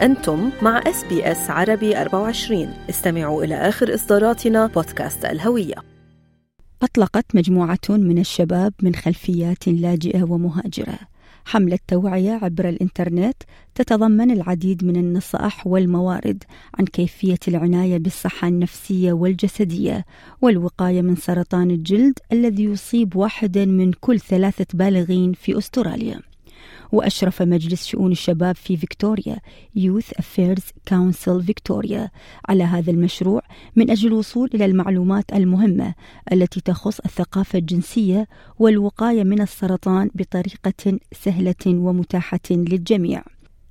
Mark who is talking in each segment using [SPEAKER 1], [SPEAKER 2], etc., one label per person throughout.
[SPEAKER 1] أنتم مع SBS عربي 24 استمعوا إلى آخر إصداراتنا بودكاست الهوية.
[SPEAKER 2] أطلقت مجموعة من الشباب من خلفيات لاجئة ومهاجرة. حملة توعية عبر الإنترنت تتضمن العديد من النصائح والموارد عن كيفية العناية بالصحة النفسية والجسدية والوقاية من سرطان الجلد الذي يصيب واحدا من كل ثلاثة بالغين في أستراليا. وأشرف مجلس شؤون الشباب في فيكتوريا Youth Affairs Council فيكتوريا. على هذا المشروع من أجل الوصول إلى المعلومات المهمة التي تخص الثقافة الجنسية والوقاية من السرطان بطريقة سهلة ومتاحة للجميع.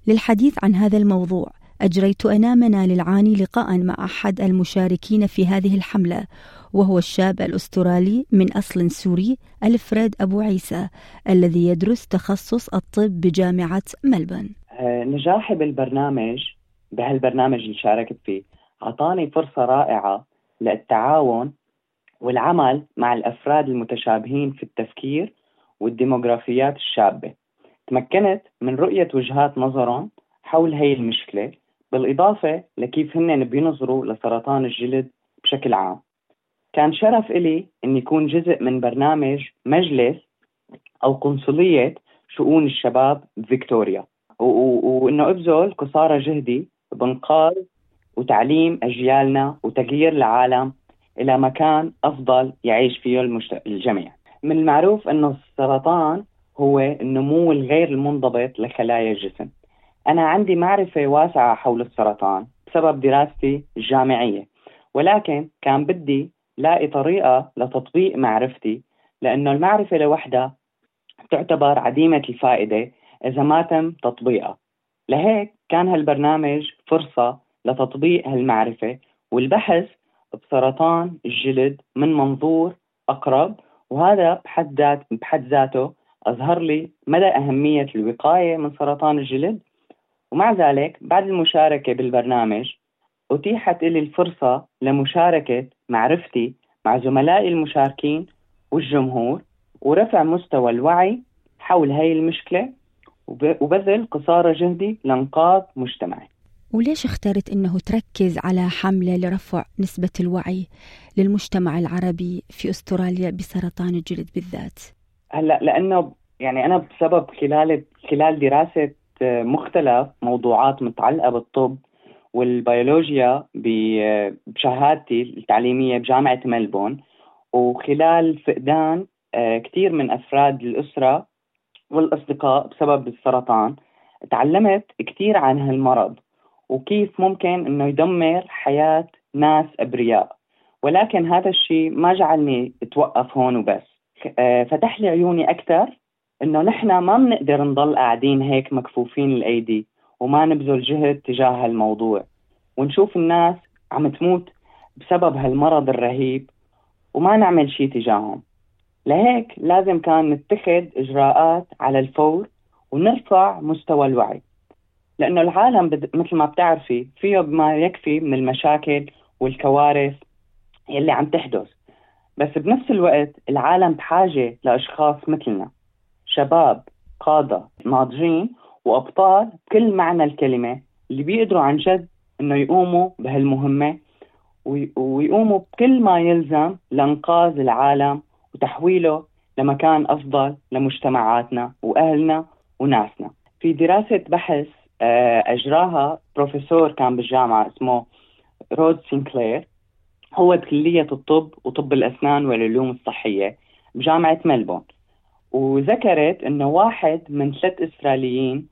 [SPEAKER 2] للحديث عن هذا الموضوع أجريت أنا منال العاني لقاء مع أحد المشاركين في هذه الحملة وهو الشاب الأسترالي من أصل سوري ألفريد أبو عيسى الذي يدرس تخصص الطب بجامعة ملبن.
[SPEAKER 3] آه، نجاحي بالبرنامج بهالبرنامج اللي شاركت فيه أعطاني فرصة رائعة للتعاون والعمل مع الأفراد المتشابهين في التفكير والديموغرافيات الشابة. تمكنت من رؤية وجهات نظرهم حول هي المشكلة بالإضافة لكيف هن بينظروا لسرطان الجلد بشكل عام. كان شرف إلي أن يكون جزء من برنامج مجلس أو قنصلية شؤون الشباب بفيكتوريا وأنه أبذل قصارى جهدي بإنقاذ وتعليم أجيالنا وتغيير العالم إلى مكان أفضل يعيش فيه المجت... الجميع. من المعروف أنه السرطان هو النمو الغير المنضبط لخلايا الجسم. أنا عندي معرفة واسعة حول السرطان بسبب دراستي الجامعية ولكن كان بدي لاقي طريقة لتطبيق معرفتي لأنه المعرفة لوحدها تعتبر عديمة الفائدة إذا ما تم تطبيقها. لهيك كان هالبرنامج فرصة لتطبيق هالمعرفة والبحث بسرطان الجلد من منظور أقرب وهذا بحد بحد ذاته أظهر لي مدى أهمية الوقاية من سرطان الجلد ومع ذلك بعد المشاركة بالبرنامج أتيحت لي الفرصة لمشاركة معرفتي مع زملائي المشاركين والجمهور ورفع مستوى الوعي حول هاي المشكلة وبذل قصارى جهدي لإنقاذ مجتمعي
[SPEAKER 2] وليش اخترت إنه تركز على حملة لرفع نسبة الوعي للمجتمع العربي في أستراليا بسرطان الجلد بالذات؟
[SPEAKER 3] هلأ لأنه يعني أنا بسبب خلال خلال دراسه مختلف موضوعات متعلقة بالطب والبيولوجيا بشهادتي التعليمية بجامعة ملبون. وخلال فقدان آه، كثير من أفراد الأسرة والأصدقاء بسبب السرطان تعلمت كثير عن هالمرض وكيف ممكن إنه يدمر حياة ناس أبرياء. ولكن هذا الشيء ما جعلني أتوقف هون وبس. آه، فتح لي عيوني أكثر إنه نحن ما بنقدر نضل قاعدين هيك مكفوفين الأيدي وما نبذل جهد تجاه هالموضوع. ونشوف الناس عم تموت بسبب هالمرض الرهيب وما نعمل شيء تجاههم. لهيك لازم كان نتخذ إجراءات على الفور ونرفع مستوى الوعي. لأنه العالم بد... مثل ما بتعرفي فيه بما يكفي من المشاكل والكوارث يلي عم تحدث. بس بنفس الوقت العالم بحاجة لأشخاص مثلنا. شباب قادة ناضجين وأبطال بكل معنى الكلمة اللي بيقدروا عن جد إنه يقوموا بهالمهمة ويقوموا بكل ما يلزم لإنقاذ العالم وتحويله لمكان أفضل لمجتمعاتنا وأهلنا وناسنا. في دراسة بحث آه، أجراها بروفيسور كان بالجامعة اسمه رود سينكلير. هو بكلية الطب وطب الأسنان والعلوم الصحية بجامعة ملبورن. وذكرت إنه واحد من ثلاث أستراليين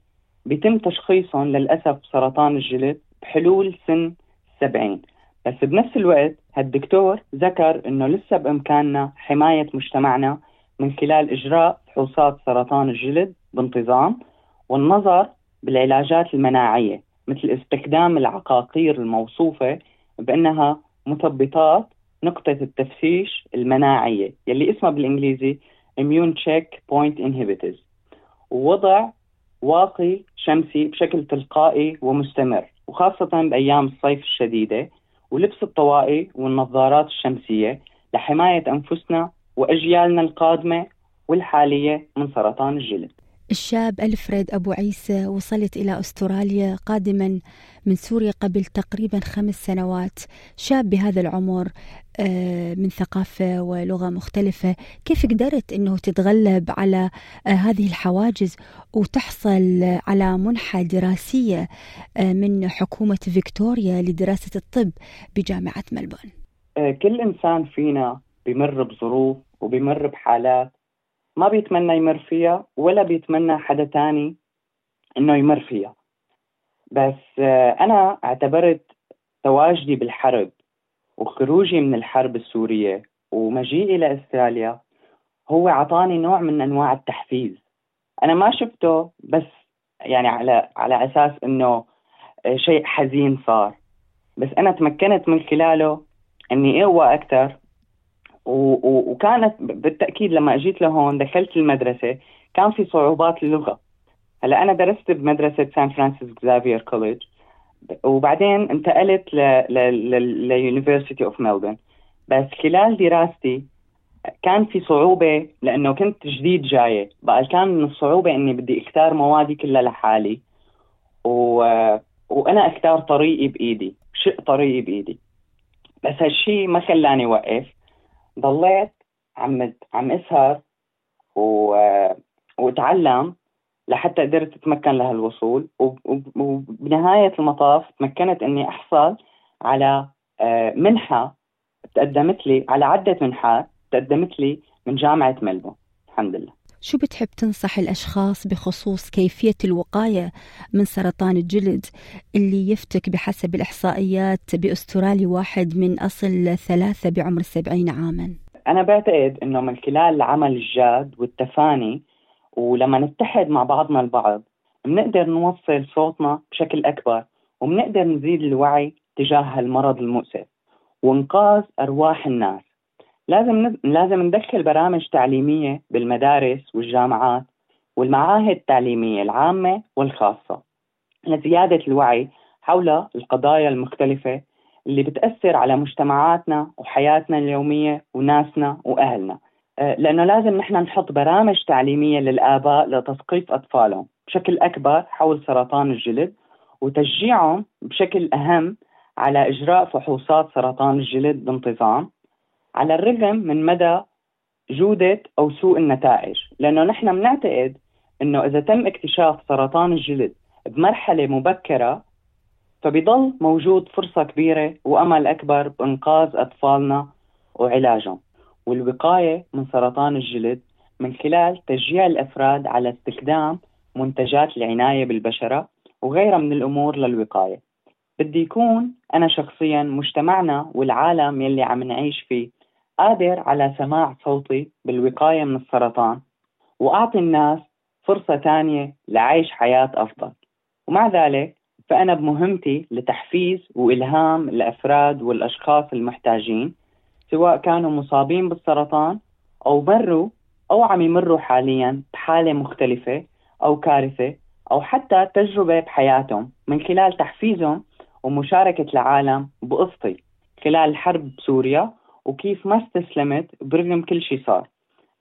[SPEAKER 3] بيتم تشخيصهم للأسف سرطان الجلد بحلول سن 70 بس بنفس الوقت هالدكتور ذكر إنه لسه بإمكاننا حماية مجتمعنا من خلال إجراء فحوصات سرطان الجلد بانتظام والنظر بالعلاجات المناعية مثل استخدام العقاقير الموصوفة بأنها مثبطات نقطة التفتيش المناعية يلي اسمها بالإنجليزي immune checkpoint inhibitors. ووضع واقي شمسي بشكل تلقائي ومستمر وخاصة بأيام الصيف الشديدة ولبس الطواقي والنظارات الشمسية لحماية أنفسنا وأجيالنا القادمة والحالية من سرطان الجلد.
[SPEAKER 2] الشاب ألفريد أبو عيسى وصلت إلى أستراليا قادما من سوريا قبل تقريبا خمس سنوات. شاب بهذا العمر آه، من ثقافة ولغة مختلفة. كيف قدرت أنه تتغلب على آه، هذه الحواجز وتحصل على منحة دراسية آه، من حكومة فيكتوريا لدراسة الطب بجامعة ملبون؟
[SPEAKER 3] كل إنسان فينا بمر بظروف وبمر بحالات ما بيتمنى يمر فيها ولا بيتمنى حدا تاني إنه يمر فيها. بس أنا أعتبرت تواجدي بالحرب وخروجي من الحرب السورية ومجيئي لأستراليا هو عطاني نوع من أنواع التحفيز. أنا ما شفته بس يعني على على أساس أنه شيء حزين صار. بس أنا تمكنت من خلاله أني أقوى أكثر وكانت بالتأكيد لما أجيت لهون دخلت المدرسة كان في صعوبات اللغة هلأ أنا درست بمدرسة Saint Francis Xavier College وبعدين انتقلت لل University of Melbourne. بس خلال دراستي كان في صعوبة لأنه كنت جديد جاي بقى كان من الصعوبة إني بدي أختار موادي كلها لحالي و... وأنا أختار طريقي بإيدي شق طريقي بإيدي. بس هالشي ما خلاني وقف. ضليت عم عم إسهر و... واتعلم لحتى قدرت أتمكن لهالوصول. وبنهاية المطاف تمكنت إني أحصل على آه، منحة تقدمت لي على عدة منحات تقدمت لي من جامعة ملبون الحمد لله.
[SPEAKER 2] شو بتحب تنصح الأشخاص بخصوص كيفية الوقاية من سرطان الجلد اللي يفتك بحسب الإحصائيات بأسترالي واحد من أصل ثلاثة بعمر السبعين عاما؟
[SPEAKER 3] أنا بعتقد أنه من خلال العمل الجاد والتفاني ولما نتحد مع بعضنا البعض بنقدر نوصل صوتنا بشكل أكبر وبنقدر نزيد الوعي تجاه هالمرض المؤسف وإنقاذ أرواح الناس. لازم لازم ندخل برامج تعليمية بالمدارس والجامعات والمعاهد التعليمية العامة والخاصة لزيادة الوعي حول القضايا المختلفة اللي بتأثر على مجتمعاتنا وحياتنا اليومية وناسنا وأهلنا. آه، لأنه لازم نحن نحط برامج تعليمية للآباء لتثقيف أطفالهم بشكل أكبر حول سرطان الجلد وتشجيعهم بشكل أهم على إجراء فحوصات سرطان الجلد بانتظام. على الرغم من مدى جودة أو سوء النتائج. لأنه نحن بنعتقد أنه إذا تم اكتشاف سرطان الجلد بمرحلة مبكرة فبيضل موجود فرصة كبيرة وأمل أكبر بإنقاذ أطفالنا وعلاجهم. والوقاية من سرطان الجلد من خلال تشجيع الأفراد على استخدام منتجات العناية بالبشرة وغيرها من الأمور للوقاية. بدي يكون أنا شخصيا مجتمعنا والعالم يلي عم نعيش فيه قادر على سماع صوتي بالوقاية من السرطان وأعطي الناس فرصة تانية لعيش حياة أفضل. ومع ذلك فأنا بمهمتي لتحفيز وإلهام الأفراد والأشخاص المحتاجين سواء كانوا مصابين بالسرطان أو مروا أو عم يمروا حاليا بحالة مختلفة أو كارثة أو حتى تجربة بحياتهم من خلال تحفيزهم ومشاركة العالم بقصتي. خلال الحرب بسوريا وكيف ما استسلمت برغم كل شيء صار.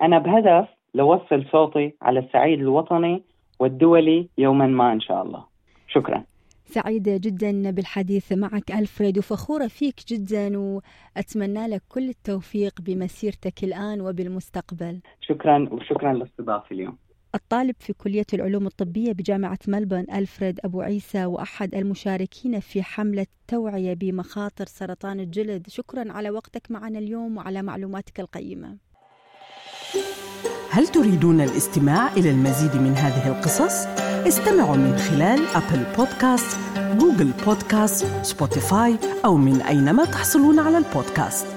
[SPEAKER 3] أنا بهدف لوصل صوتي على الصعيد الوطني والدولي يوما ما إن شاء الله. شكرا.
[SPEAKER 2] سعيدة جدا بالحديث معك ألفريد وفخورة فيك جدا وأتمنى لك كل التوفيق بمسيرتك الآن وبالمستقبل.
[SPEAKER 3] شكرا وشكرا لاستضافتي اليوم.
[SPEAKER 2] الطالب في كلية العلوم الطبية بجامعة ملبورن ألفريد أبو عيسى وأحد المشاركين في حملة توعية بمخاطر سرطان الجلد. شكرا على وقتك معنا اليوم وعلى معلوماتك القيمة.
[SPEAKER 4] هل تريدون الاستماع إلى المزيد من هذه القصص؟ استمعوا من خلال Apple Podcasts، Google Podcasts، Spotify أو من أينما تحصلون على البودكاست.